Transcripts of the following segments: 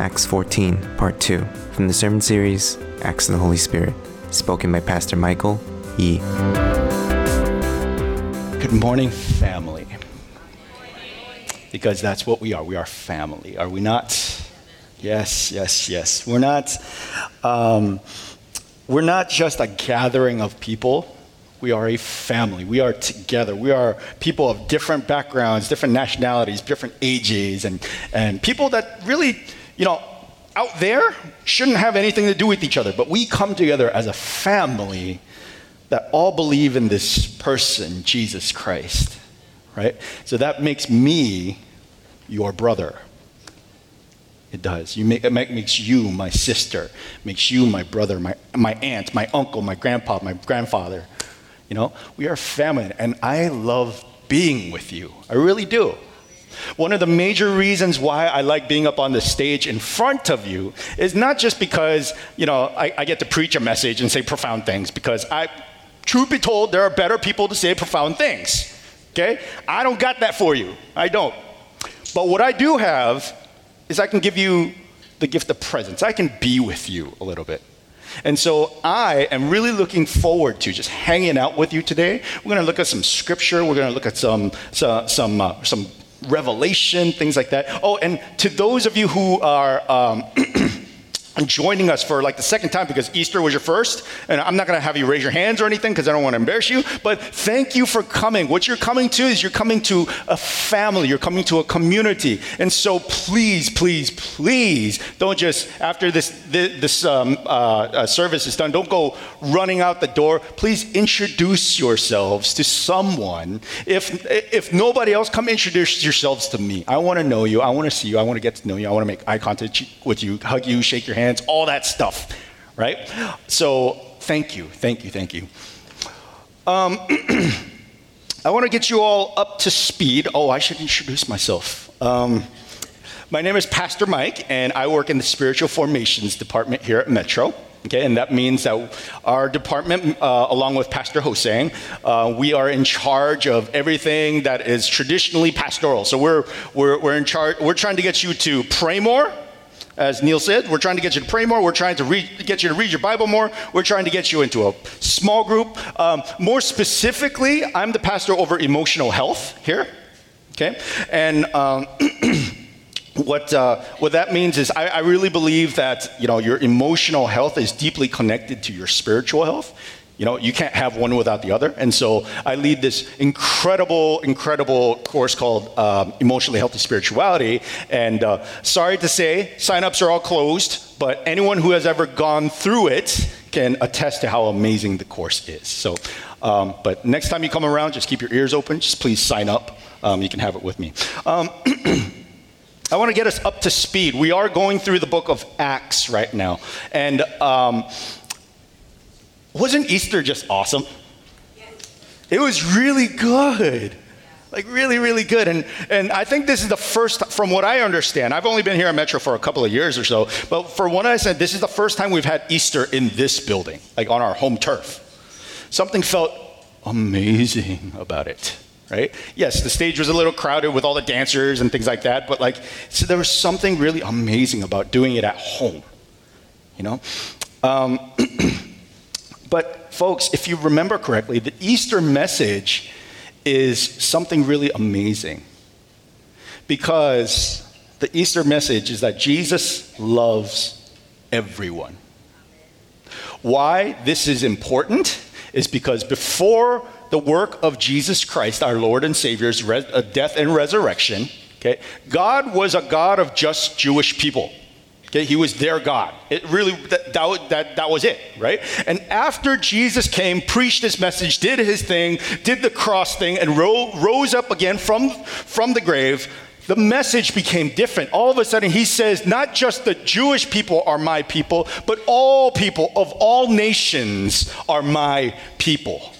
Acts 14, Part 2, from the sermon series Acts of the Holy Spirit, spoken by Pastor Michael Yi. Good morning, family. Because that's what we are. We are family, are we not? Yes, yes, yes. We're not. Um, we're not just a gathering of people. We are a family. We are together. We are people of different backgrounds, different nationalities, different ages, and, and people that really, you know, out there shouldn't have anything to do with each other. But we come together as a family that all believe in this person, Jesus Christ, right? So that makes me your brother. It does. You make, it makes you my sister, makes you my brother, my, my aunt, my uncle, my grandpa, my grandfather. You know, we are family, and I love being with you. I really do. One of the major reasons why I like being up on the stage in front of you is not just because, you know, I, I get to preach a message and say profound things, because I, truth be told, there are better people to say profound things. Okay? I don't got that for you. I don't. But what I do have is I can give you the gift of presence. I can be with you a little bit. And so I am really looking forward to just hanging out with you today. We're going to look at some scripture. We're going to look at some some some, uh, some revelation, things like that. Oh, and to those of you who are um, joining us for like the second time because Easter was your first. And I'm not going to have you raise your hands or anything because I don't want to embarrass you. But thank you for coming. What you're coming to is you're coming to a family, you're coming to a community. And so please, please, please don't just, after this, this um, uh, uh, service is done, don't go running out the door. Please introduce yourselves to someone. If, if nobody else, come introduce yourselves to me. I want to know you. I want to see you. I want to get to know you. I want to make eye contact with you, hug you, shake your hand all that stuff, right? So thank you, thank you, thank you. Um, I want to get you all up to speed. Oh, I should introduce myself. Um, my name is Pastor Mike, and I work in the spiritual formations department here at Metro. Okay, and that means that our department, uh, along with Pastor Hosang, uh, we are in charge of everything that is traditionally pastoral. So we're, we're, we're in charge, we're trying to get you to pray more, as Neil said, we're trying to get you to pray more. We're trying to read, get you to read your Bible more. We're trying to get you into a small group. Um, more specifically, I'm the pastor over emotional health here. Okay? And um, what, uh, what that means is I, I really believe that you know, your emotional health is deeply connected to your spiritual health. You know, you can't have one without the other. And so I lead this incredible, incredible course called um, Emotionally Healthy Spirituality. And uh, sorry to say, signups are all closed, but anyone who has ever gone through it can attest to how amazing the course is. So, um, but next time you come around, just keep your ears open. Just please sign up. Um, you can have it with me. Um, I want to get us up to speed. We are going through the book of Acts right now. And um, wasn't Easter just awesome? It was really good. Like really, really good. And and I think this is the first from what I understand. I've only been here at Metro for a couple of years or so, but for what I said, this is the first time we've had Easter in this building, like on our home turf. Something felt amazing about it right? Yes, the stage was a little crowded with all the dancers and things like that, but like, so there was something really amazing about doing it at home, you know? Um, But, folks, if you remember correctly, the Easter message is something really amazing. Because the Easter message is that Jesus loves everyone. Why this is important is because before the work of Jesus Christ, our Lord and Savior's uh, death and resurrection, okay, God was a God of just Jewish people. Okay, he was their God. It really, that, that, that, that was it, right? And after Jesus came, preached his message, did his thing, did the cross thing, and ro- rose up again from, from the grave, the message became different. All of a sudden, he says, not just the Jewish people are my people, but all people of all nations are my people.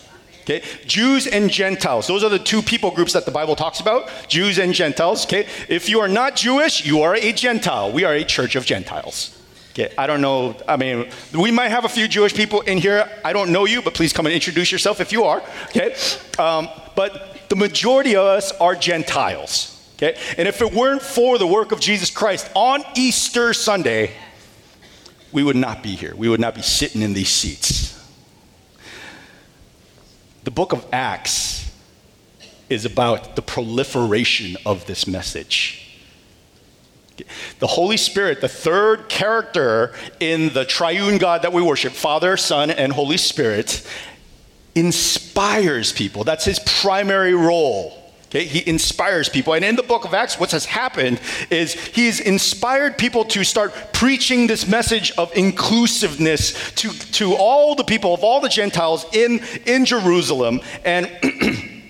Okay? Jews and Gentiles. Those are the two people groups that the Bible talks about. Jews and Gentiles. Okay? If you are not Jewish, you are a Gentile. We are a church of Gentiles. Okay, I don't know. I mean, we might have a few Jewish people in here. I don't know you, but please come and introduce yourself if you are. Okay, um, but the majority of us are Gentiles. Okay? And if it weren't for the work of Jesus Christ on Easter Sunday, we would not be here. We would not be sitting in these seats. The book of Acts is about the proliferation of this message. The Holy Spirit, the third character in the triune God that we worship, Father, Son, and Holy Spirit, inspires people. That's his primary role. Okay, he inspires people. And in the book of Acts, what has happened is he's inspired people to start preaching this message of inclusiveness to, to all the people of all the Gentiles in, in Jerusalem. And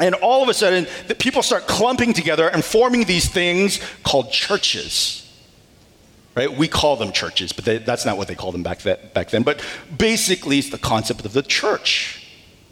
And all of a sudden, the people start clumping together and forming these things called churches. Right? We call them churches, but they, that's not what they called them back, that, back then. But basically, it's the concept of the church.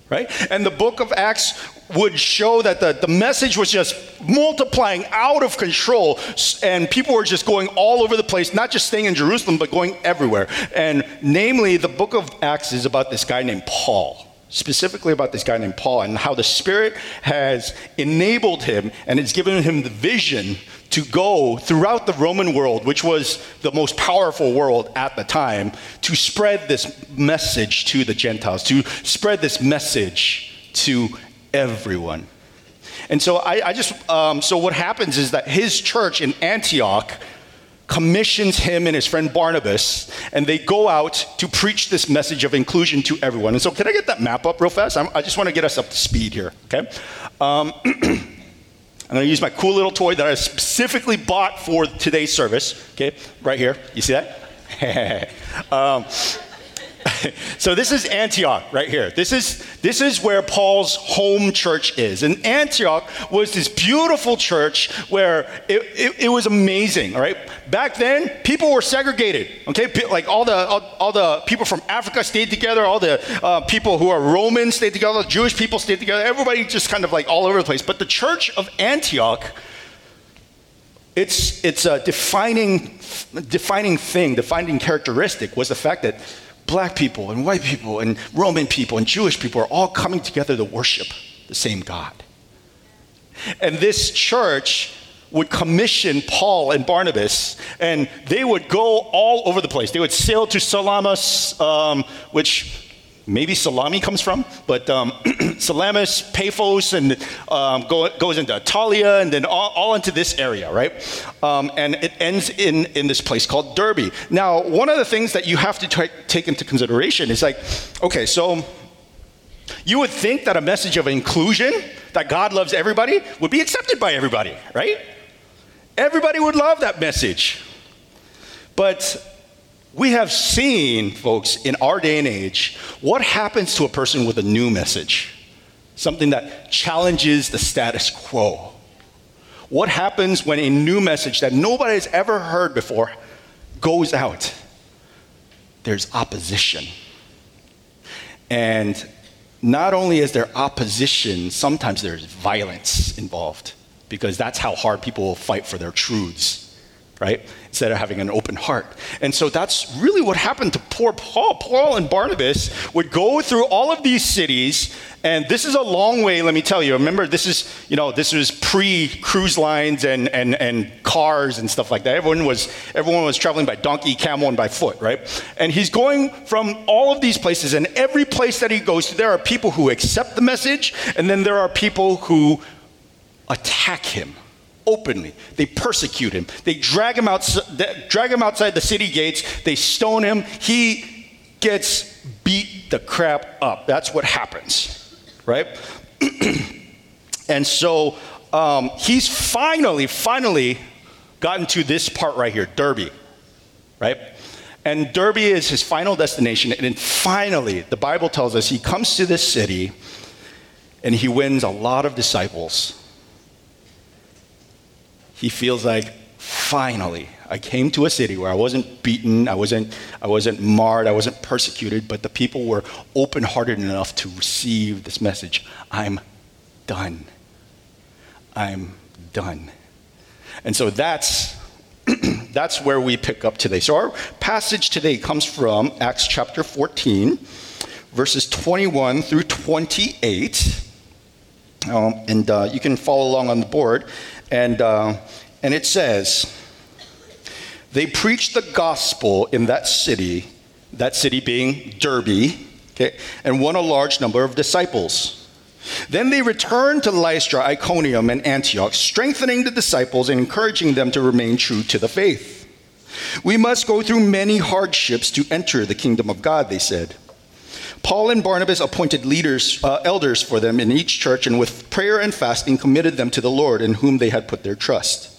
Right? And the book of Acts would show that the, the message was just multiplying out of control, and people were just going all over the place, not just staying in Jerusalem, but going everywhere. And namely, the book of Acts is about this guy named Paul specifically about this guy named Paul and how the Spirit has enabled him and has given him the vision to go throughout the Roman world, which was the most powerful world at the time, to spread this message to the Gentiles, to spread this message to everyone. And so I, I just, um, so what happens is that his church in Antioch commissions him and his friend Barnabas, and they go out to preach this message of inclusion to everyone. And so, can I get that map up real fast? I'm, i just want to get us up to speed here, okay? Um, I'm going to use my cool little toy that I specifically bought for today's service, okay? Right here. You see that? um, so this is Antioch right here. This is this is where Paul's home church is. And Antioch was this beautiful church where it, it, it was amazing. All right, back then people were segregated. Okay, like all the all, all the people from Africa stayed together. All the uh, people who are Romans stayed together. The Jewish people stayed together. Everybody just kind of like all over the place. But the church of Antioch its its a defining defining thing, defining characteristic was the fact that black people and white people and Roman people and Jewish people are all coming together to worship the same God. And this church would commission Paul and Barnabas, and they would go all over the place. They would sail to Salamis, um, which maybe salami comes from, but um, Salamis, Paphos, and um, go, goes into Attalia, and then all, all into this area, right? Um, and it ends in, in this place called Derbe. Now, one of the things that you have to t- take into consideration is like, okay, so you would think that a message of inclusion, that God loves everybody, would be accepted by everybody, right? Everybody would love that message. But we have seen, folks, in our day and age, what happens to a person with a new message, something that challenges the status quo. What happens when a new message that nobody has ever heard before goes out? There's opposition. And not only is there opposition, sometimes there's violence involved because that's how hard people will fight for their truths right? Instead of having an open heart. And so that's really what happened to poor Paul. Paul and Barnabas would go through all of these cities, and this is a long way, let me tell you. Remember, this is, you know, this was pre-cruise lines and, and, and cars and stuff like that. Everyone was, everyone was traveling by donkey, camel, and by foot, right? And he's going from all of these places, and every place that he goes to, there are people who accept the message, and then there are people who attack him openly. They persecute him. They drag him, out, drag him outside the city gates. They stone him. He gets beat the crap up. That's what happens, right? and so um, he's finally, finally gotten to this part right here, Derbe, right? And Derbe is his final destination. And then finally, the Bible tells us he comes to this city and he wins a lot of disciples he feels like, finally, I came to a city where I wasn't beaten, I wasn't, I wasn't marred, I wasn't persecuted, but the people were open hearted enough to receive this message I'm done. I'm done. And so that's. that's where we pick up today. So, our passage today comes from Acts chapter 14, verses 21 through 28. Um, and uh, you can follow along on the board. And, uh, and it says, they preached the gospel in that city, that city being Derbe, okay, and won a large number of disciples. Then they returned to Lystra, Iconium, and Antioch, strengthening the disciples and encouraging them to remain true to the faith. We must go through many hardships to enter the kingdom of God, they said. Paul and Barnabas appointed leaders, uh, elders for them in each church, and with prayer and fasting committed them to the Lord in whom they had put their trust.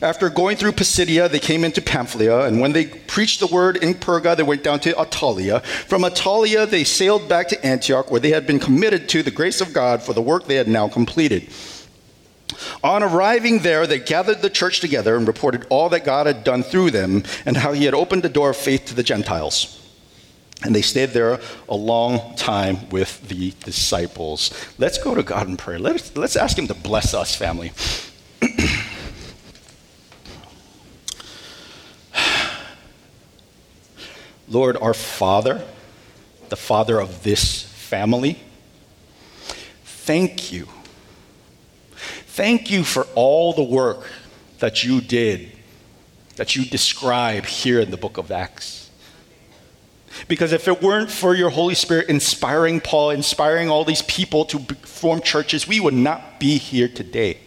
After going through Pisidia, they came into Pamphylia, and when they preached the word in Perga, they went down to Attalia. From Attalia, they sailed back to Antioch, where they had been committed to the grace of God for the work they had now completed. On arriving there, they gathered the church together and reported all that God had done through them and how he had opened the door of faith to the Gentiles. And they stayed there a long time with the disciples. Let's go to God in prayer. Let's, let's ask Him to bless us, family. Lord, our Father, the Father of this family, thank you Thank you for all the work that you did, that you describe here in the book of Acts. Because if it weren't for your Holy Spirit inspiring Paul, inspiring all these people to form churches, we would not be here today.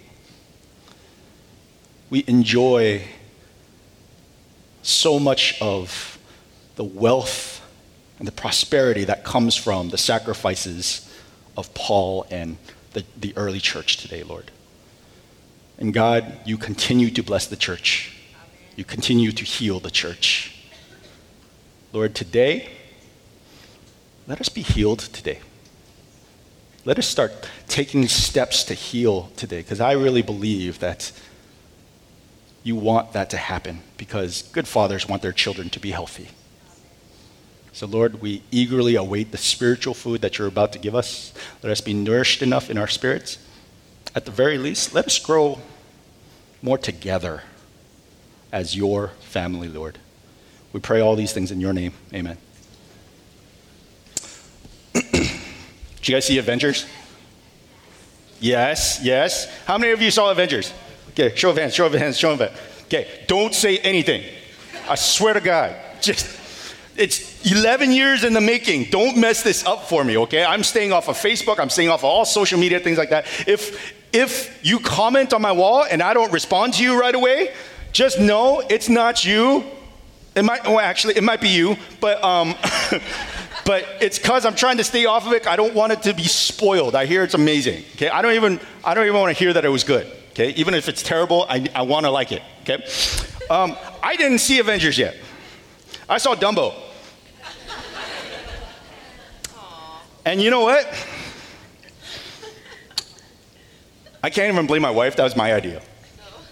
We enjoy so much of the wealth and the prosperity that comes from the sacrifices of Paul and the, the early church today, Lord. And God, you continue to bless the church. You continue to heal the church. Lord, today, let us be healed today. Let us start taking steps to heal today, because I really believe that you want that to happen, because good fathers want their children to be healthy. So, Lord, we eagerly await the spiritual food that you're about to give us. Let us be nourished enough in our spirits. At the very least, let us grow more together as your family, Lord. We pray all these things in your name. Amen. Did you guys see Avengers? Yes, yes. How many of you saw Avengers? Okay, show of hands, show of hands, show of hands. Okay, don't say anything. I swear to God. Just, it's 11 years in the making. Don't mess this up for me, okay? I'm staying off of Facebook, I'm staying off of all social media, things like that. If, if you comment on my wall and I don't respond to you right away, just know it's not you. It might, well, actually, it might be you, but, um, but it's because I'm trying to stay off of it. I don't want it to be spoiled. I hear it's amazing. Okay, I don't even, I don't even want to hear that it was good. Okay, even if it's terrible, I, I want to like it. Okay, um, I didn't see Avengers yet. I saw Dumbo. And you know what? I can't even blame my wife. That was my idea.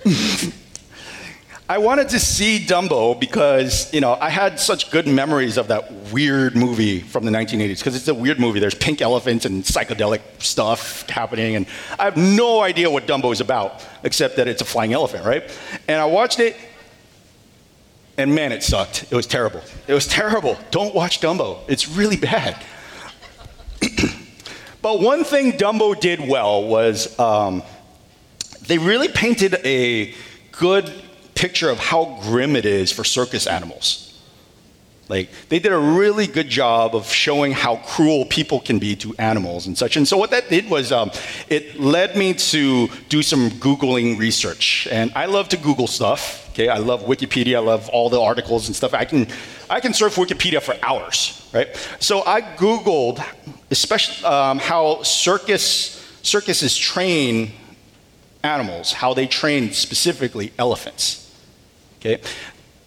I wanted to see Dumbo because, you know, I had such good memories of that weird movie from the 1980s because it's a weird movie. There's pink elephants and psychedelic stuff happening, and I have no idea what Dumbo is about except that it's a flying elephant, right? And I watched it, and man, it sucked. It was terrible. It was terrible. Don't watch Dumbo. It's really bad. But one thing Dumbo did well was um, they really painted a good picture of how grim it is for circus animals. Like, they did a really good job of showing how cruel people can be to animals and such. And so, what that did was um, it led me to do some Googling research. And I love to Google stuff. Okay, I love Wikipedia. I love all the articles and stuff. I can, I can surf Wikipedia for hours, right? So, I Googled especially um, how circus, circuses train animals, how they train specifically elephants. Okay?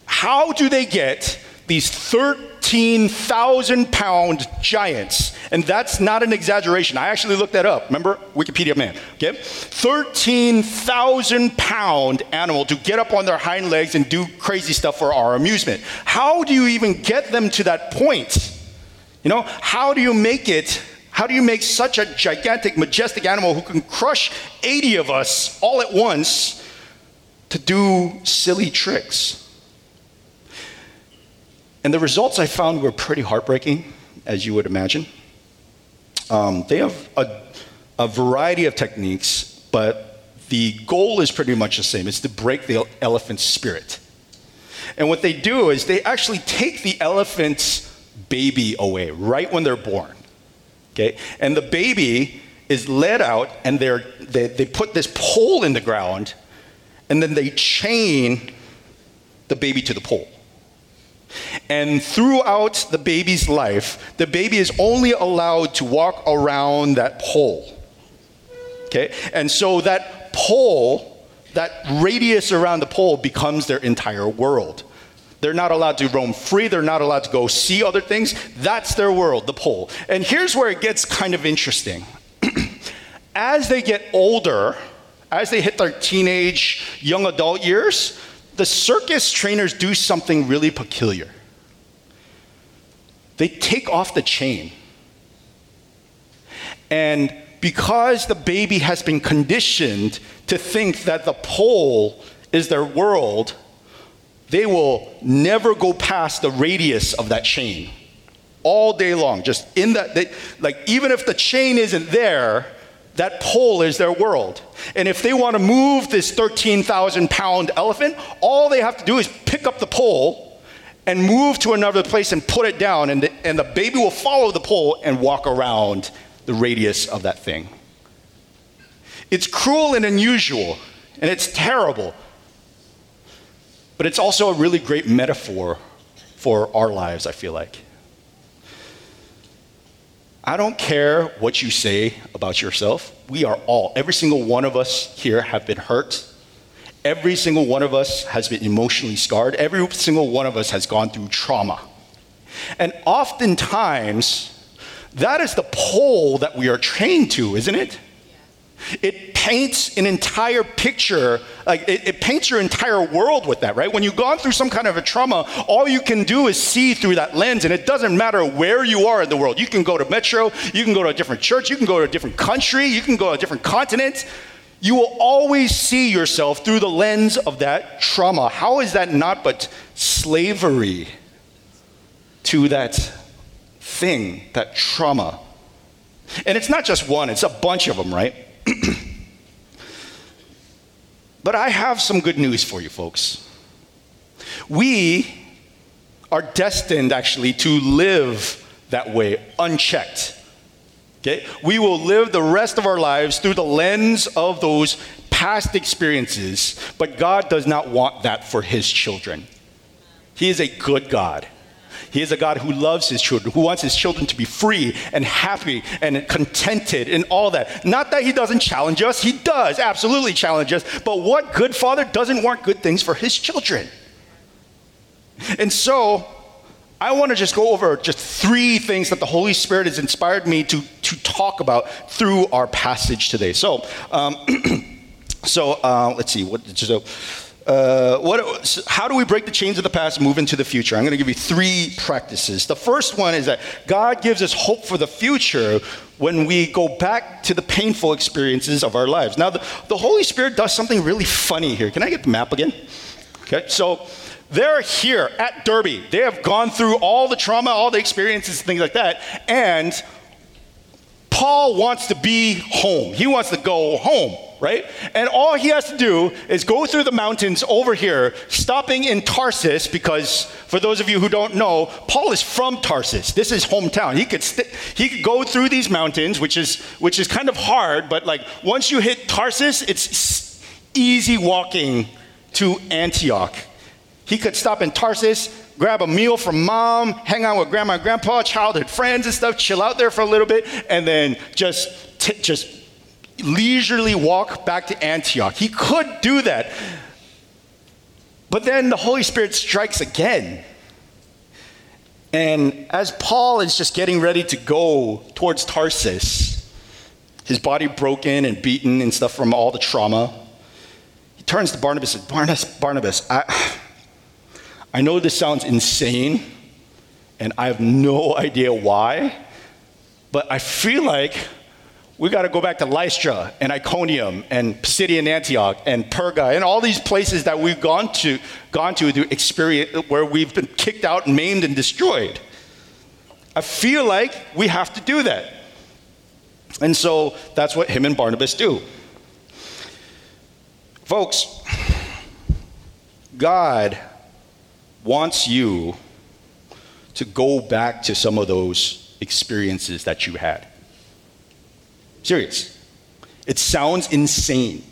How do they get these 13,000 pound giants. And that's not an exaggeration. I actually looked that up. Remember? Wikipedia man. Okay? 13,000 pound animal to get up on their hind legs and do crazy stuff for our amusement. How do you even get them to that point? You know, how do you make it? How do you make such a gigantic, majestic animal who can crush 80 of us all at once to do silly tricks? And the results I found were pretty heartbreaking, as you would imagine. Um, they have a, a variety of techniques, but the goal is pretty much the same it's to break the elephant's spirit. And what they do is they actually take the elephant's baby away right when they're born. Okay? And the baby is led out and they, they put this pole in the ground and then they chain the baby to the pole. And throughout the baby's life, the baby is only allowed to walk around that pole. Okay? And so that pole, that radius around the pole becomes their entire world. They're not allowed to roam free. They're not allowed to go see other things. That's their world, the pole. And here's where it gets kind of interesting. as they get older, as they hit their teenage, young adult years, the circus trainers do something really peculiar. They take off the chain. And because the baby has been conditioned to think that the pole is their world, they will never go past the radius of that chain all day long. Just in that, they, like, even if the chain isn't there, that pole is their world. And if they want to move this 13,000 pound elephant, all they have to do is pick up the pole and move to another place and put it down, and the, and the baby will follow the pole and walk around the radius of that thing. It's cruel and unusual, and it's terrible. But it's also a really great metaphor for our lives, I feel like. I don't care what you say about yourself. We are all, every single one of us here have been hurt. Every single one of us has been emotionally scarred. Every single one of us has gone through trauma. And oftentimes, that is the pole that we are trained to, isn't it? It paints an entire picture, like it, it, paints your entire world with that, right? When you've gone through some kind of a trauma, all you can do is see through that lens, and it doesn't matter where you are in the world. You can go to Metro, you can go to a different church, you can go to a different country, you can go to a different continent. You will always see yourself through the lens of that trauma. How is that not but slavery to that thing, that trauma? And it's not just one, it's a bunch of them, right? but I have some good news for you, folks. We are destined actually to live that way, unchecked. Okay? We will live the rest of our lives through the lens of those past experiences, but God does not want that for His children. He is a good God. He is a God who loves his children, who wants his children to be free and happy and contented and all that. Not that he doesn't challenge us, he does absolutely challenge us, but what good father doesn't want good things for his children? And so, I want to just go over just three things that the Holy Spirit has inspired me to, to talk about through our passage today. So, um, so uh, let's see. What, so, uh, what, how do we break the chains of the past and move into the future? I'm going to give you three practices. The first one is that God gives us hope for the future when we go back to the painful experiences of our lives. Now, the, the Holy Spirit does something really funny here. Can I get the map again? Okay, so they're here at Derbe. They have gone through all the trauma, all the experiences, things like that, and Paul wants to be home. He wants to go home right? And all he has to do is go through the mountains over here, stopping in Tarsus, because for those of you who don't know, Paul is from Tarsus. This is hometown. He could st- he could go through these mountains, which is which is kind of hard, but like once you hit Tarsus, it's easy walking to Antioch. He could stop in Tarsus, grab a meal from mom, hang out with grandma and grandpa, childhood friends and stuff, chill out there for a little bit, and then just t- just leisurely walk back to Antioch. He could do that. But then the Holy Spirit strikes again. And as Paul is just getting ready to go towards Tarsus, his body broken and beaten and stuff from all the trauma, he turns to Barnabas and says, Barnabas, Barnabas, I, I know this sounds insane, and I have no idea why, but I feel like we got to go back to Lystra and Iconium and Pisidian Antioch and Perga and all these places that we've gone to, gone to to experience where we've been kicked out, maimed, and destroyed. I feel like we have to do that. And so that's what him and Barnabas do. Folks, God wants you to go back to some of those experiences that you had. Serious. It sounds insane.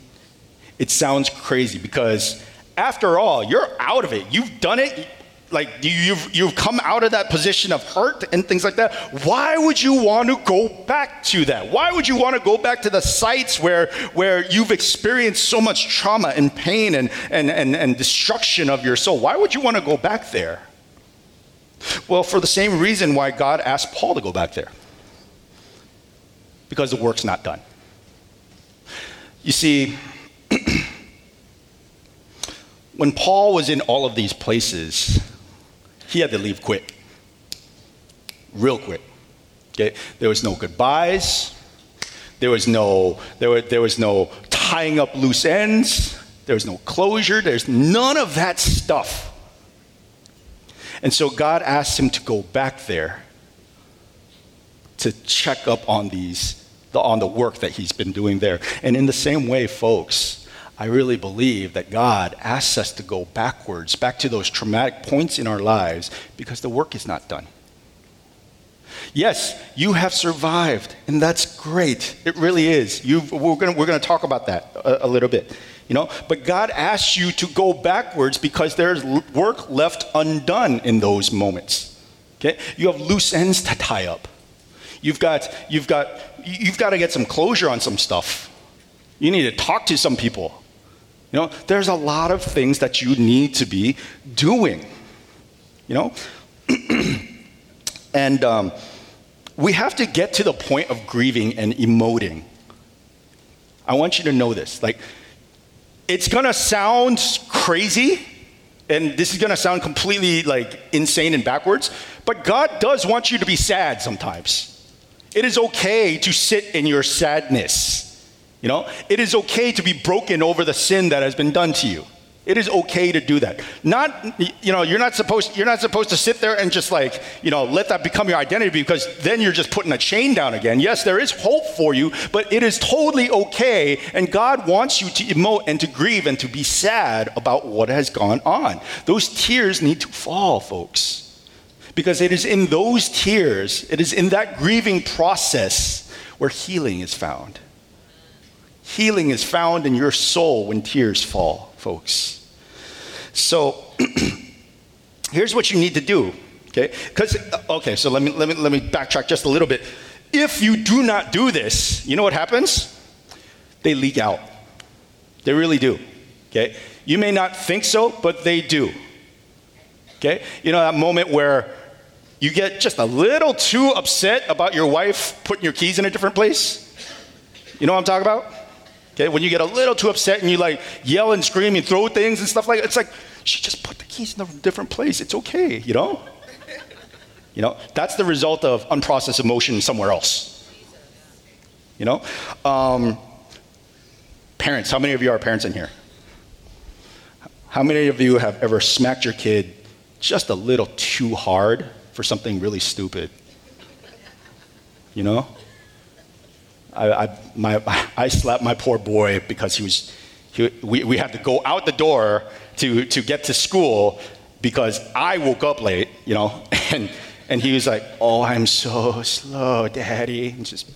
It sounds crazy because, after all, you're out of it. You've done it. Like you've you've come out of that position of hurt and things like that. Why would you want to go back to that? Why would you want to go back to the sites where where you've experienced so much trauma and pain and and, and, and destruction of your soul? Why would you want to go back there? Well, for the same reason why God asked Paul to go back there. Because the work's not done. You see, when Paul was in all of these places, he had to leave quick. Real quick. Okay? There was no goodbyes. There was no, there, were, there was no tying up loose ends. There was no closure. There's none of that stuff. And so God asked him to go back there to check up on these on the work that he's been doing there. And in the same way, folks, I really believe that God asks us to go backwards, back to those traumatic points in our lives, because the work is not done. Yes, you have survived, and that's great. It really is. You've, we're going we're to talk about that a, a little bit. You know, but God asks you to go backwards because there's work left undone in those moments. Okay? You have loose ends to tie up. You've got, you've got, you've got to get some closure on some stuff. You need to talk to some people. You know, there's a lot of things that you need to be doing. You know? and um, we have to get to the point of grieving and emoting. I want you to know this. Like, it's gonna sound crazy, and this is gonna sound completely like insane and backwards, but God does want you to be sad sometimes. It is okay to sit in your sadness. You know, it is okay to be broken over the sin that has been done to you. It is okay to do that. Not, you know, you're not supposed, you're not supposed to sit there and just like, you know, let that become your identity because then you're just putting a chain down again. Yes, there is hope for you, but it is totally okay. And God wants you to emote and to grieve and to be sad about what has gone on. Those tears need to fall, folks. Because it is in those tears, it is in that grieving process where healing is found. Healing is found in your soul when tears fall, folks. So here's what you need to do, okay? Because uh, okay, so let me let me let me backtrack just a little bit. If you do not do this, you know what happens? They leak out. They really do. Okay? You may not think so, but they do. Okay? You know that moment where you get just a little too upset about your wife putting your keys in a different place? You know what I'm talking about? Okay, when you get a little too upset and you like yell and scream and throw things and stuff like that, it's like, she just put the keys in a different place. It's okay, you know? You know, that's the result of unprocessed emotion somewhere else. You know? Um, parents, how many of you are parents in here? How many of you have ever smacked your kid just a little too hard for something really stupid? You know? I, I, my, I slapped my poor boy because he was, he, we, we had to go out the door to, to get to school because I woke up late, you know, and, and he was like, oh, I'm so slow, daddy. And just,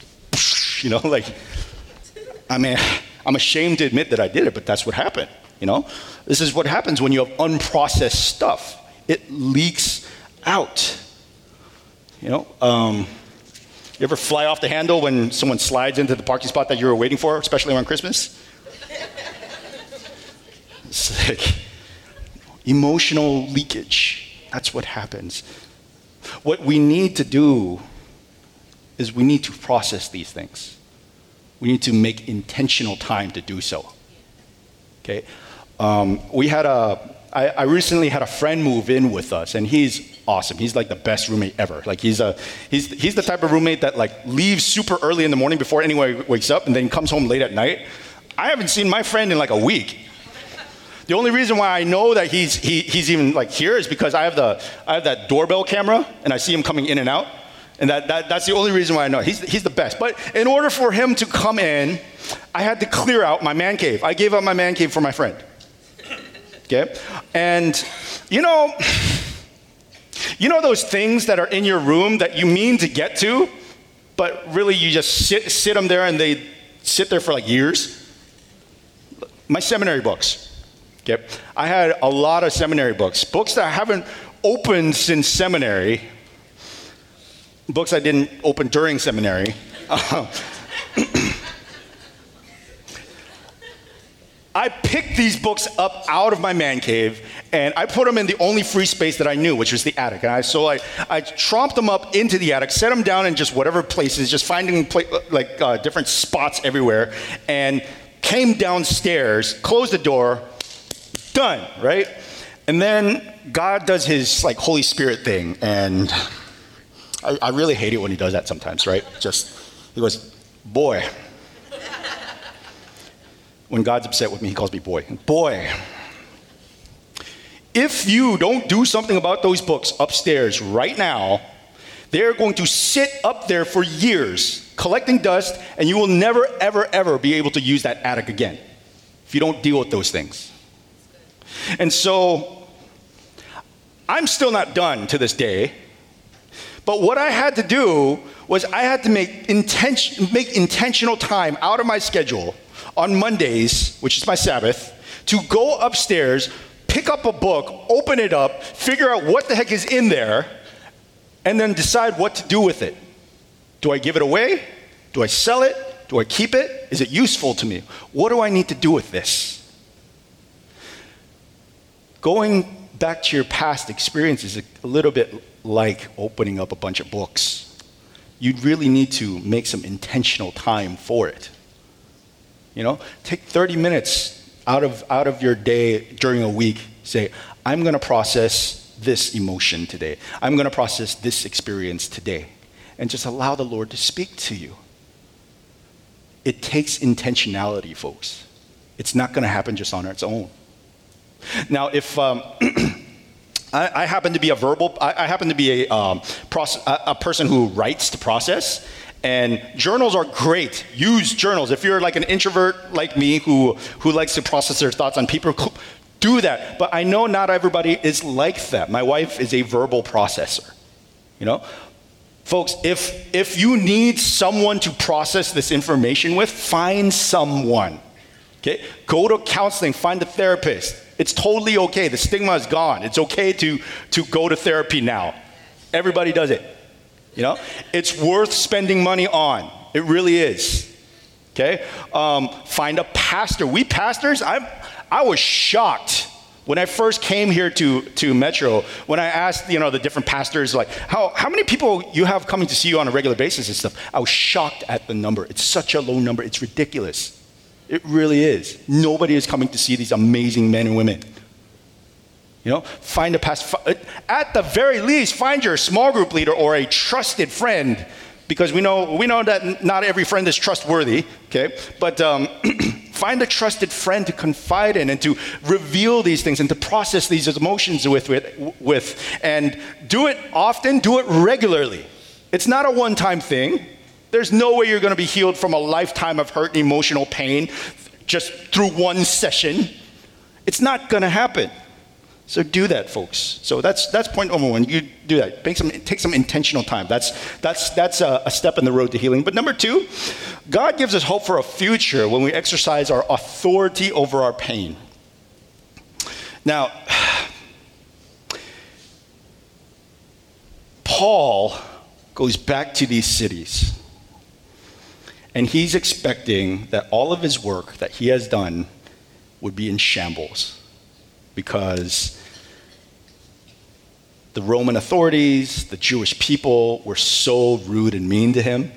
you know, like, I mean, I'm ashamed to admit that I did it, but that's what happened, you know? This is what happens when you have unprocessed stuff. It leaks out, you know? Um, you ever fly off the handle when someone slides into the parking spot that you were waiting for, especially around Christmas? it's like emotional leakage. That's what happens. What we need to do is we need to process these things. We need to make intentional time to do so. Okay? Um, we had a, I, I recently had a friend move in with us, and he's awesome. He's like the best roommate ever. Like he's a he's he's the type of roommate that like leaves super early in the morning before anyone wakes up and then comes home late at night. I haven't seen my friend in like a week. The only reason why I know that he's he, he's even like here is because I have the I have that doorbell camera and I see him coming in and out. And that, that, that's the only reason why I know. He's, he's the best. But in order for him to come in, I had to clear out my man cave. I gave up my man cave for my friend. Okay? And, you know, you know those things that are in your room that you mean to get to, but really you just sit, sit them there and they sit there for like years? My seminary books. Okay? I had a lot of seminary books, books that I haven't opened since seminary, books I didn't open during seminary. Uh, I picked these books up out of my man cave and I put them in the only free space that I knew, which was the attic. And I, so I, I tromped them up into the attic, set them down in just whatever places, just finding like uh, different spots everywhere, and came downstairs, closed the door, done, right? And then God does his like Holy Spirit thing, and I, I really hate it when he does that sometimes, right? Just, he goes, boy. When God's upset with me, he calls me boy. Boy, if you don't do something about those books upstairs right now, they're going to sit up there for years collecting dust, and you will never, ever, ever be able to use that attic again if you don't deal with those things. And so I'm still not done to this day. But what I had to do was I had to make, intention, make intentional time out of my schedule on Mondays, which is my Sabbath, to go upstairs, pick up a book, open it up, figure out what the heck is in there, and then decide what to do with it. Do I give it away? Do I sell it? Do I keep it? Is it useful to me? What do I need to do with this? Going back to your past experiences is a little bit like opening up a bunch of books. You really need to make some intentional time for it. You know, take 30 minutes out of, out of your day during a week. Say, I'm going to process this emotion today. I'm going to process this experience today. And just allow the Lord to speak to you. It takes intentionality, folks. It's not going to happen just on its own. Now, if um, I, happen to be a verbal, I, happen to be a, um, a, a person who writes to process, and journals are great. Use journals. If you're like an introvert like me who, who likes to process their thoughts on paper, do that. But I know not everybody is like that. My wife is a verbal processor. You know? Folks, if, if you need someone to process this information with, find someone. Okay? Go to counseling, find a therapist. It's totally okay. The stigma is gone. It's okay to, to go to therapy now. Everybody does it. You know? It's worth spending money on. It really is. Okay? Um, find a pastor. We pastors, i I was shocked when I first came here to, to Metro, when I asked, you know, the different pastors, like, how, how many people you have coming to see you on a regular basis and stuff, I was shocked at the number. It's such a low number. It's ridiculous. It really is. Nobody is coming to see these amazing men and women. You know, find a past, at the very least, find your small group leader or a trusted friend, because we know, we know that not every friend is trustworthy, okay? But um, find a trusted friend to confide in and to reveal these things and to process these emotions with, with, with and do it often, do it regularly. It's not a one time thing. There's no way you're going to be healed from a lifetime of hurt and emotional pain just through one session. It's not going to happen. So do that, folks. So that's that's point number one. You do that. Some, take some intentional time. That's that's that's a, a step in the road to healing. But number two, God gives us hope for a future when we exercise our authority over our pain. Now, Paul goes back to these cities and he's expecting that all of his work that he has done would be in shambles because the Roman authorities, the Jewish people were so rude and mean to him.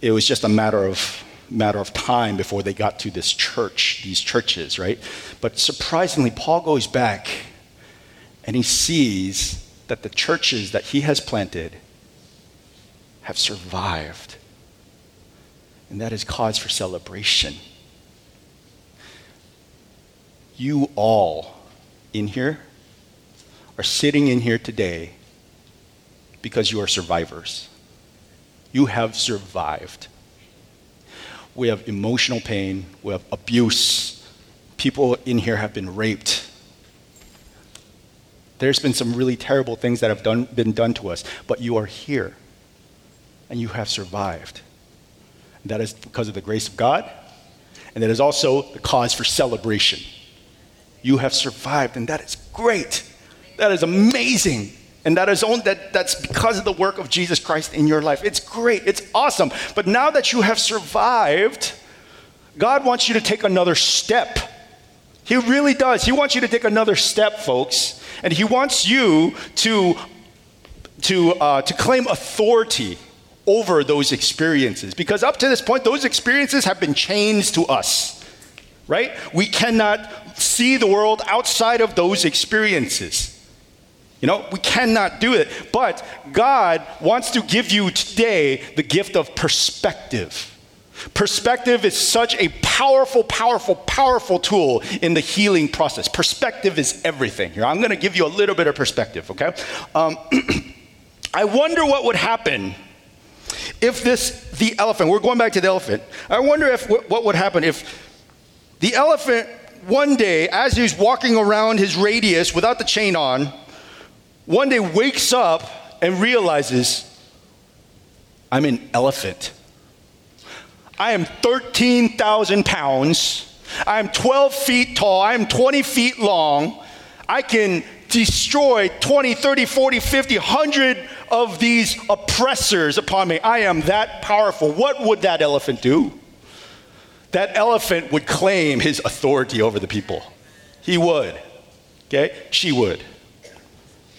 It was just a matter of matter of time before they got to this church, these churches, right? But surprisingly, Paul goes back and he sees that the churches that he has planted have survived and that is cause for celebration. You all in here are sitting in here today because you are survivors. You have survived. We have emotional pain, we have abuse. People in here have been raped. There's been some really terrible things that have done, been done to us, but you are here and you have survived. That is because of the grace of God, and that is also the cause for celebration. You have survived, and that is great. That is amazing. And that is only, that, that's because of the work of Jesus Christ in your life. It's great, it's awesome. But now that you have survived, God wants you to take another step. He really does. He wants you to take another step, folks. And He wants you to, to, uh, to claim authority over those experiences. Because up to this point, those experiences have been chains to us, right? We cannot see the world outside of those experiences. You know, we cannot do it. But God wants to give you today the gift of perspective. Perspective is such a powerful, powerful, powerful tool in the healing process. Perspective is everything. Here, I'm going to give you a little bit of perspective, okay? Um, I wonder what would happen if this, the elephant, we're going back to the elephant. I wonder if what would happen if the elephant one day, as he's walking around his radius without the chain on, one day wakes up and realizes, I'm an elephant. I am 13,000 pounds. I am 12 feet tall. I am 20 feet long. I can destroy 20, 30, 40, 50, 100 of these oppressors upon me. I am that powerful. What would that elephant do? That elephant would claim his authority over the people. He would. Okay? She would.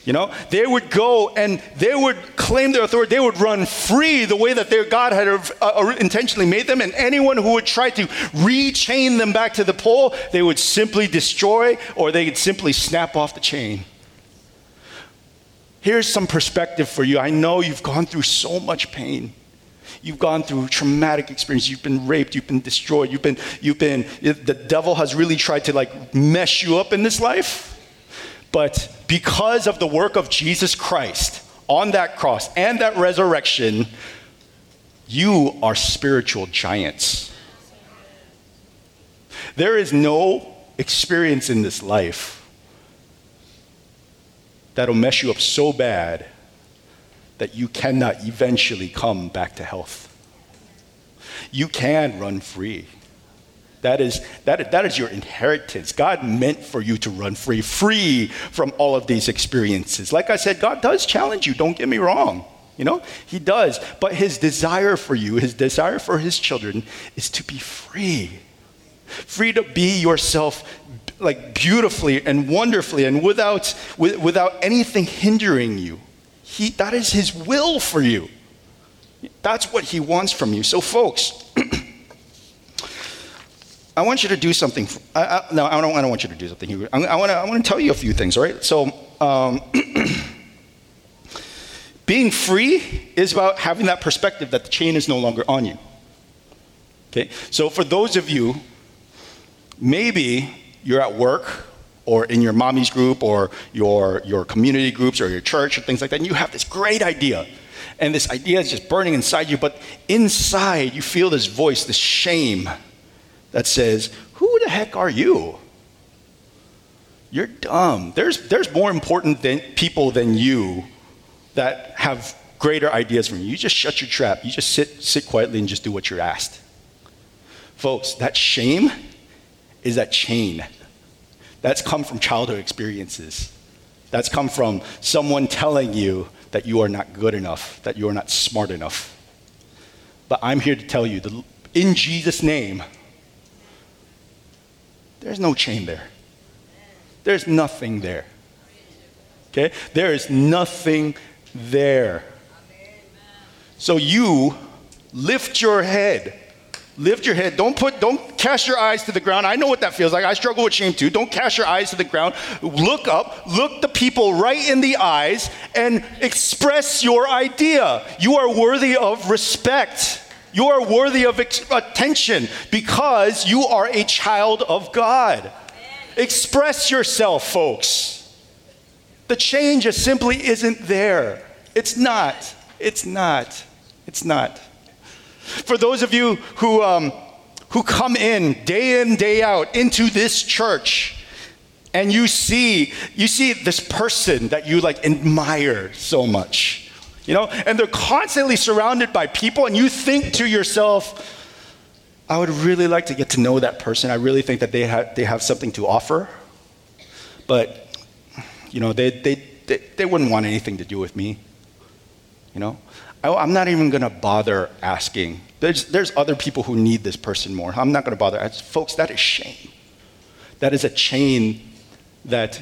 You know, they would go and they would claim their authority. They would run free the way that their God had uh, intentionally made them. And anyone who would try to rechain them back to the pole, they would simply destroy or they would simply snap off the chain. Here's some perspective for you. I know you've gone through so much pain. You've gone through traumatic experience. You've been raped. You've been destroyed. You've been, you've been, the devil has really tried to like mess you up in this life. But because of the work of Jesus Christ on that cross and that resurrection, you are spiritual giants. There is no experience in this life that'll mess you up so bad that you cannot eventually come back to health. You can run free. That is, that, that is your inheritance. God meant for you to run free, free from all of these experiences. Like I said, God does challenge you, don't get me wrong. You know, He does. But His desire for you, His desire for His children is to be free. Free to be yourself like beautifully and wonderfully and without, with, without anything hindering you. He, that is His will for you. That's what He wants from you. So, folks, I want you to do something. I, I, no, I don't, I don't want you to do something. I, I want to I wanna tell you a few things, all right? So, um, being free is about having that perspective that the chain is no longer on you. Okay? So, for those of you, maybe you're at work or in your mommy's group or your, your community groups or your church or things like that, and you have this great idea. And this idea is just burning inside you, but inside you feel this voice, this shame that says, Who the heck are you? You're dumb. There's, there's more important than, people than you that have greater ideas from you. You just shut your trap. You just sit, sit quietly and just do what you're asked. Folks, that shame is that chain. That's come from childhood experiences. That's come from someone telling you that you are not good enough, that you are not smart enough. But I'm here to tell you, that in Jesus' name, there's no chain there. There's nothing there. Okay? There is nothing there. So you lift your head. Lift your head. Don't put don't cast your eyes to the ground. I know what that feels like. I struggle with shame too. Don't cast your eyes to the ground. Look up, look the people right in the eyes and express your idea. You are worthy of respect. You are worthy of ex- attention because you are a child of God. Amen. Express yourself, folks. The change just simply isn't there. It's not. It's not. It's not. For those of you who, um, who come in day in, day out into this church, and you see, you see this person that you like admire so much, you know, and they're constantly surrounded by people, and you think to yourself, I would really like to get to know that person. I really think that they have, they have something to offer. But, you know, they, they, they, they wouldn't want anything to do with me. You know? I, I'm not even going to bother asking. There's, there's other people who need this person more. I'm not going to bother. Folks, that is shame. That is a chain that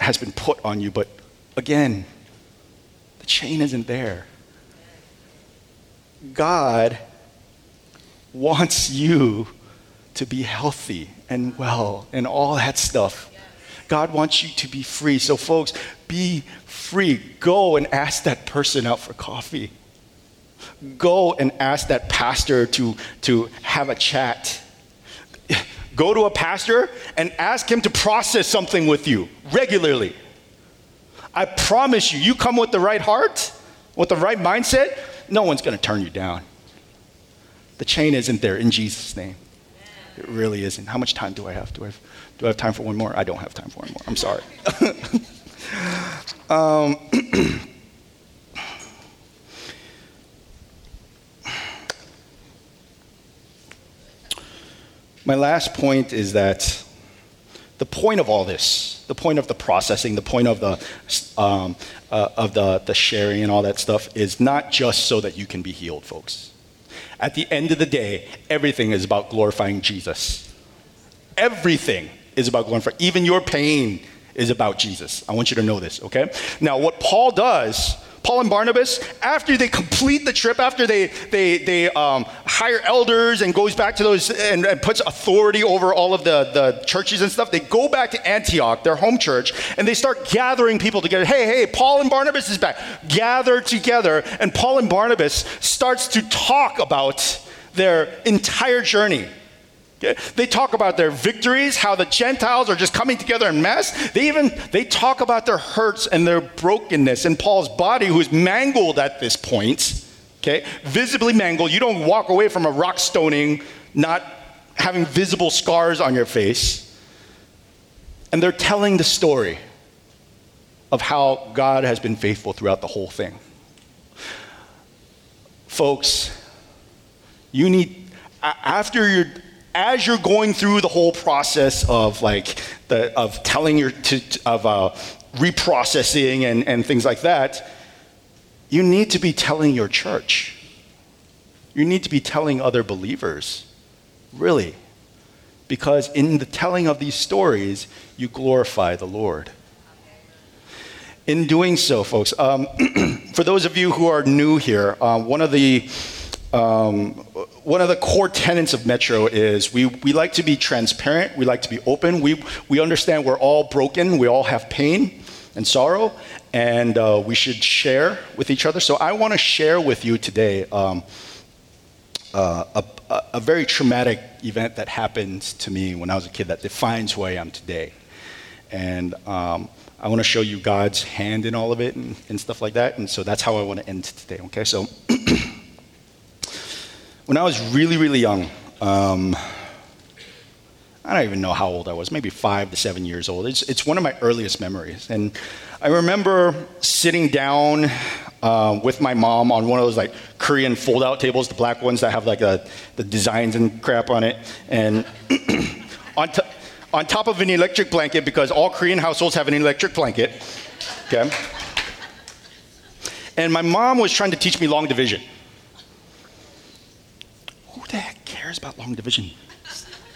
has been put on you. But again, the chain isn't there. God wants you to be healthy and well and all that stuff. God wants you to be free. So, folks, be free. Go and ask that person out for coffee. Go and ask that pastor to, to have a chat. Go to a pastor and ask him to process something with you regularly. I promise you, you come with the right heart, with the right mindset, no one's going to turn you down. The chain isn't there in Jesus' name. It really isn't. How much time do I have? Do I have, do I have time for one more? I don't have time for one more. I'm sorry. um, my last point is that the point of all this, the point of the processing, the point of the, um, uh, of the, the sharing and all that stuff is not just so that you can be healed, folks. At the end of the day, everything is about glorifying Jesus. Everything is about glorifying, even your pain is about Jesus. I want you to know this, okay? Now, what Paul does Paul and Barnabas, after they complete the trip, after they, they, they um, hire elders and goes back to those and, and, puts authority over all of the, the churches and stuff, they go back to Antioch, their home church, and they start gathering people together. Hey, hey, Paul and Barnabas is back. Gather together, and Paul and Barnabas starts to talk about their entire journey they talk about their victories, how the Gentiles are just coming together in mass. They even they talk about their hurts and their brokenness and Paul's body, who's mangled at this point. Okay, visibly mangled. You don't walk away from a rock stoning not having visible scars on your face. And they're telling the story of how God has been faithful throughout the whole thing. Folks, you need after you're as you're going through the whole process of like the, of telling your to, of uh, reprocessing and, and things like that you need to be telling your church. You need to be telling other believers. Really. Because in the telling of these stories you glorify the lord. In doing so folks um, for those of you who are new here uh, one of the um, one of the core tenets of Metro is we, we like to be transparent, we like to be open, we, we understand we're all broken, we all have pain and sorrow, and uh, we should share with each other. So I want to share with you today um, uh, a, a, very traumatic event that happened to me when I was a kid that defines who I am today. And um, I want to show you God's hand in all of it and, and stuff like that. And so that's how I want to end today, okay? So. when I was really, really young, um, I don't even know how old I was, maybe five to seven years old. It's, it's one of my earliest memories. And I remember sitting down uh, with my mom on one of those like Korean fold out tables, the black ones that have like a, the designs and crap on it. And on, t- on top of an electric blanket, because all Korean households have an electric blanket. Okay? And my mom was trying to teach me long division Who the heck cares about long division?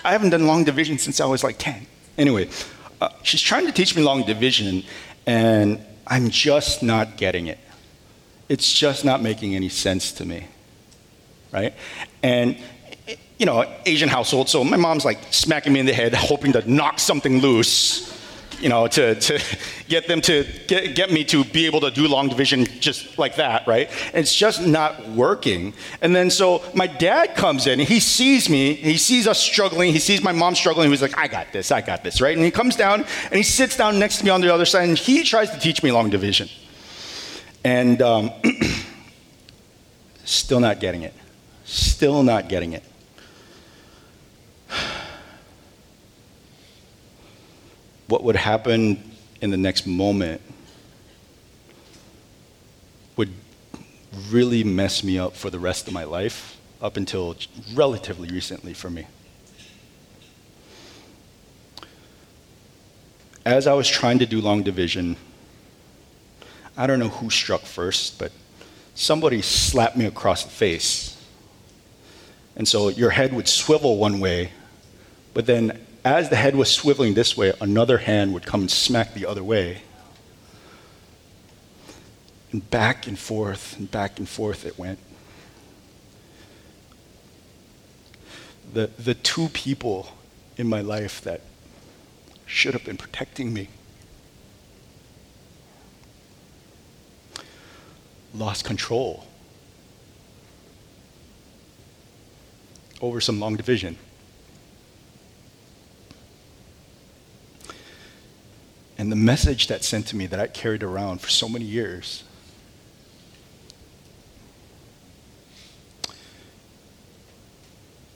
I haven't done long division since I was like 10. Anyway, uh, she's trying to teach me long division, and I'm just not getting it. It's just not making any sense to me, right? And, you know, Asian household, so my mom's like smacking me in the head, hoping to knock something loose you know, to, to get them to get, get me to be able to do long division just like that, right? And it's just not working. And then so my dad comes in, he sees me, he sees us struggling, he sees my mom struggling, he's like, I got this, I got this, right? And he comes down and he sits down next to me on the other side and he tries to teach me long division. And um, Still not getting it. Still not getting it. What would happen in the next moment would really mess me up for the rest of my life, up until relatively recently for me. As I was trying to do long division, I don't know who struck first, but somebody slapped me across the face. And so your head would swivel one way, but then as the head was swiveling this way, another hand would come and smack the other way. And back and forth and back and forth it went. The, the two people in my life that should have been protecting me lost control over some long division. And the message that sent to me that I carried around for so many years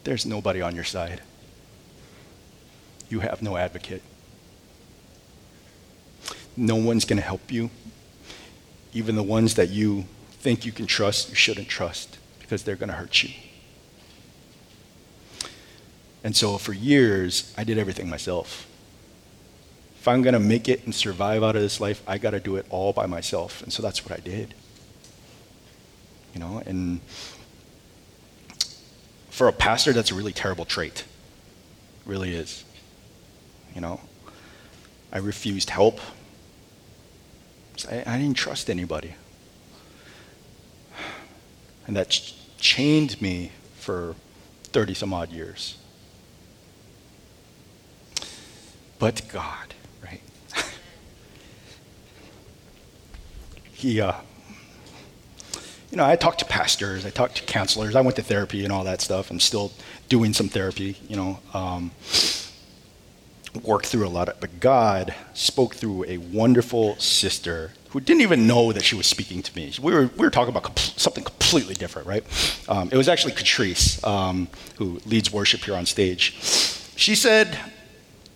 there's nobody on your side. You have no advocate. No one's going to help you. Even the ones that you think you can trust, you shouldn't trust because they're going to hurt you. And so for years, I did everything myself. If I'm going to make it and survive out of this life, I got to do it all by myself. And so that's what I did. You know, and for a pastor, that's a really terrible trait. It really is. You know, I refused help. I, I didn't trust anybody. And that ch- chained me for 30 some odd years. But God, right? He, uh, you know, I talked to pastors, I talked to counselors, I went to therapy and all that stuff. I'm still doing some therapy, you know. Um, worked through a lot of, it, but God spoke through a wonderful sister who didn't even know that she was speaking to me. We were, we were talking about something completely different, right? Um, it was actually Catrice, um, who leads worship here on stage. She said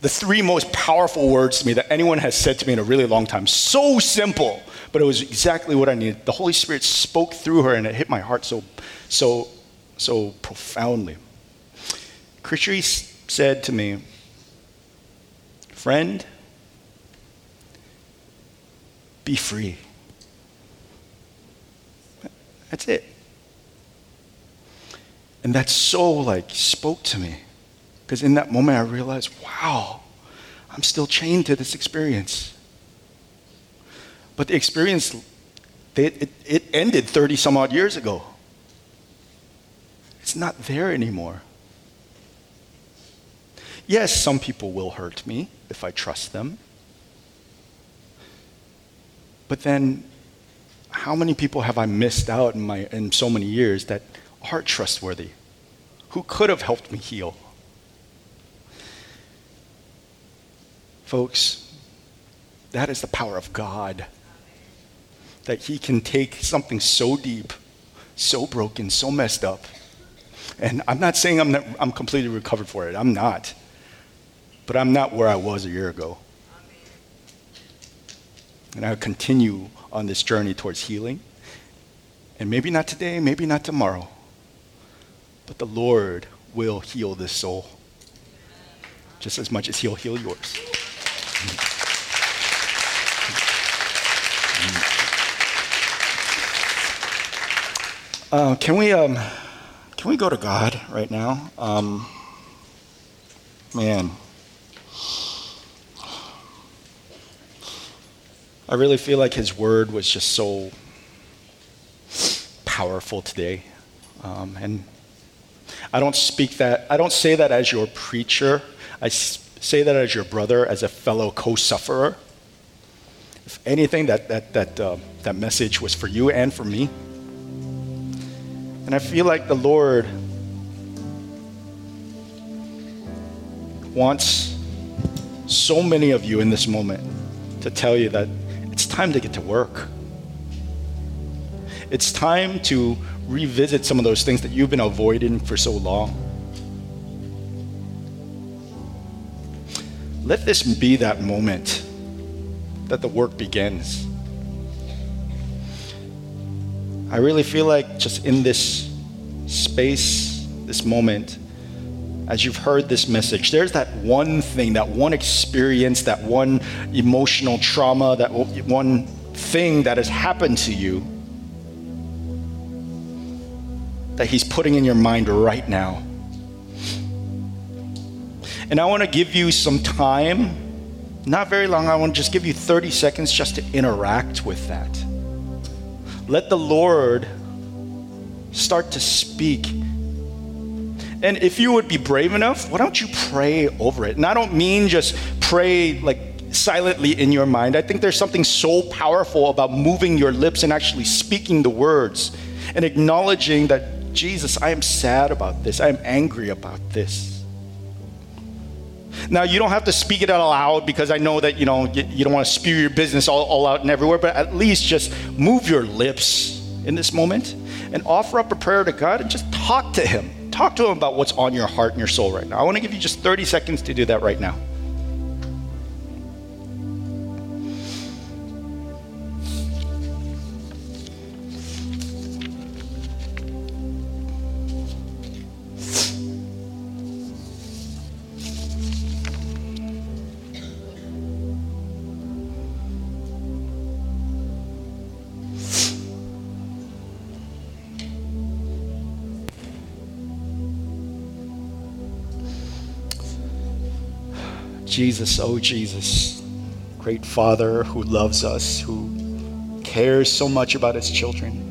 the three most powerful words to me that anyone has said to me in a really long time. So simple, but it was exactly what I needed. The Holy Spirit spoke through her, and it hit my heart so, so, so profoundly. Catrice said to me, Friend, be free. That's it. And that so like spoke to me. Because in that moment I realized, wow, I'm still chained to this experience. But the experience, it, it, it ended 30 some odd years ago. It's not there anymore. Yes, some people will hurt me if I trust them. But then, how many people have I missed out in, my, in so many years that are trustworthy? Who could have helped me heal? Folks, that is the power of God. That He can take something so deep, so broken, so messed up. And I'm not saying I'm, not, I'm completely recovered for it. I'm not but I'm not where I was a year ago. And I'll continue on this journey towards healing. And maybe not today, maybe not tomorrow, but the Lord will heal this soul just as much as He'll heal yours. Uh, can we um, can we go to God right now? Um, man. I really feel like his word was just so powerful today. Um, and I don't speak that, I don't say that as your preacher. I say that as your brother, as a fellow co sufferer. If anything, that, that, that, uh, that message was for you and for me. And I feel like the Lord wants so many of you in this moment to tell you that it's time to get to work. It's time to revisit some of those things that you've been avoiding for so long. Let this be that moment that the work begins. I really feel like just in this space, this moment, as you've heard this message, there's that one thing, that one experience, that one emotional trauma, that one thing that has happened to you that He's putting in your mind right now. And I want to give you some time, not very long, I want to just give you 30 seconds just to interact with that. Let the Lord start to speak. And if you would be brave enough, why don't you pray over it? And I don't mean just pray like silently in your mind. I think there's something so powerful about moving your lips and actually speaking the words and acknowledging that, Jesus, I am sad about this. I am angry about this. Now, you don't have to speak it out loud because I know that, you know, you, you don't want to spew your business all, all out and everywhere, but at least just move your lips in this moment and offer up a prayer to God and just talk to Him. Talk to Him about what's on your heart and your soul right now. I want to give you just 30 seconds to do that right now. Jesus, oh Jesus, great Father who loves us, who cares so much about his children.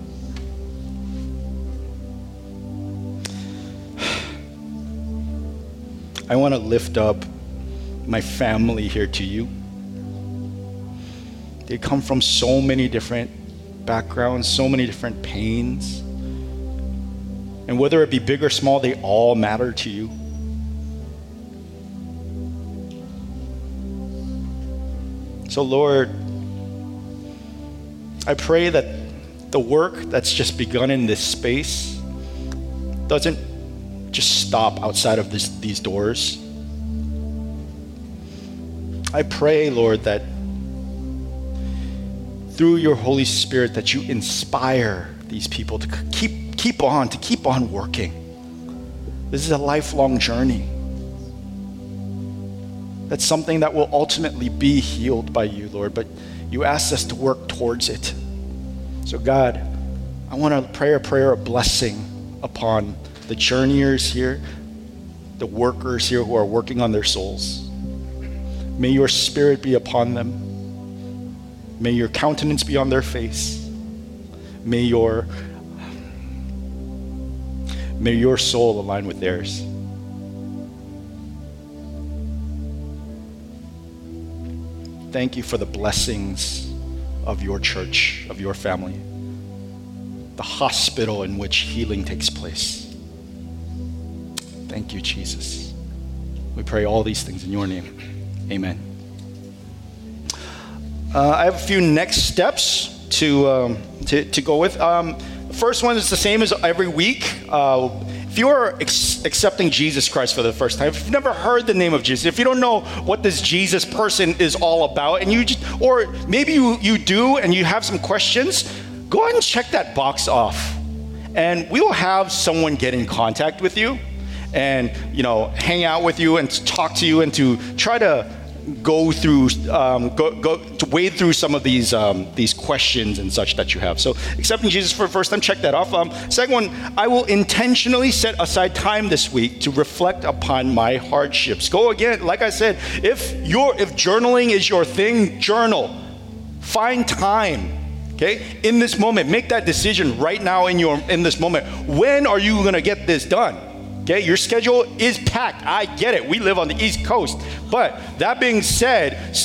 I want to lift up my family here to you. They come from so many different backgrounds, so many different pains. And whether it be big or small, they all matter to you. So, Lord, I pray that the work that's just begun in this space doesn't just stop outside of this, these doors. I pray, Lord, that through your Holy Spirit that you inspire these people to keep keep on, to keep on working. This is a lifelong journey. That's something that will ultimately be healed by you, Lord, but you asked us to work towards it. So, God, I want to pray a prayer of blessing upon the journeyers here, the workers here who are working on their souls. May your spirit be upon them. May your countenance be on their face. May your may your soul align with theirs. Thank you for the blessings of your church, of your family, the hospital in which healing takes place. Thank you, Jesus. We pray all these things in your name. Amen. Uh, I have a few next steps to, um, to, to, go with. Um, the first one is the same as every week. Uh, if you are ex- accepting Jesus Christ for the first time, if you've never heard the name of Jesus, if you don't know what this Jesus person is all about, and you just, or maybe you, you do and you have some questions, go ahead and check that box off. And we will have someone get in contact with you and, you know, hang out with you and talk to you and to try to go through, um, go, go to wade through some of these um, these questions and such that you have. So accepting Jesus for the first time, check that off. Um, second one, I will intentionally set aside time this week to reflect upon my hardships. Go again, like I said, if your if journaling is your thing, journal. Find time. Okay, in this moment, make that decision right now in your in this moment. When are you to get this done? Okay, your schedule is packed. I get it. We live on the East Coast. But that being said,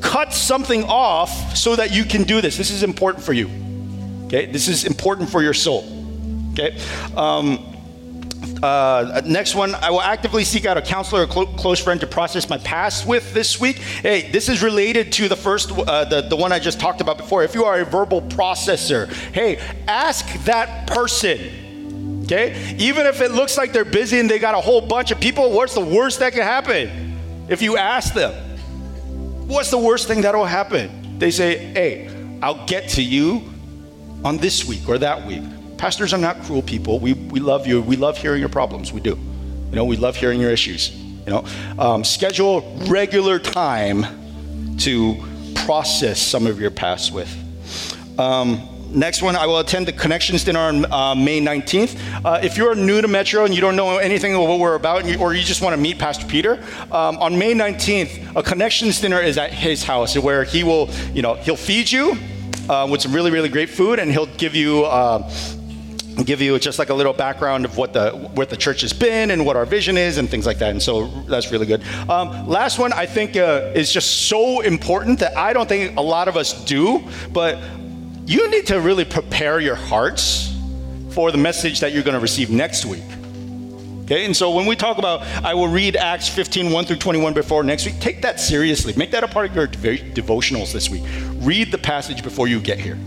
cut something off so that you can do this. This is important for you. Okay, this is important for your soul. Okay. Um, Uh, next one, I will actively seek out a counselor or clo- close friend to process my past with this week. Hey, this is related to the first, uh, the, the one I just talked about before. If you are a verbal processor, hey, ask that person. Okay? Even if it looks like they're busy and they got a whole bunch of people, what's the worst that can happen? If you ask them, what's the worst thing that'll happen? They say, hey, I'll get to you on this week or that week. Pastors are not cruel people. We, we love you. We love hearing your problems. We do. You know, we love hearing your issues. You know, um, schedule regular time to process some of your past with. Um, next one, I will attend the Connections Dinner on uh, May 19th. Uh, if you're new to Metro and you don't know anything of what we're about, you, or you just want to meet Pastor Peter, um, on May 19th, a Connections Dinner is at his house where he will, you know, he'll feed you uh, with some really, really great food and he'll give you uh, give you just like a little background of what the what the church has been and what our vision is and things like that. And so that's really good. Um, last one I think uh, is just so important that I don't think a lot of us do, but you need to really prepare your hearts for the message that you're going to receive next week. Okay, and so when we talk about, I will read Acts 15, 1 through 21 before next week, take that seriously. Make that a part of your devotionals this week. Read the passage before you get here.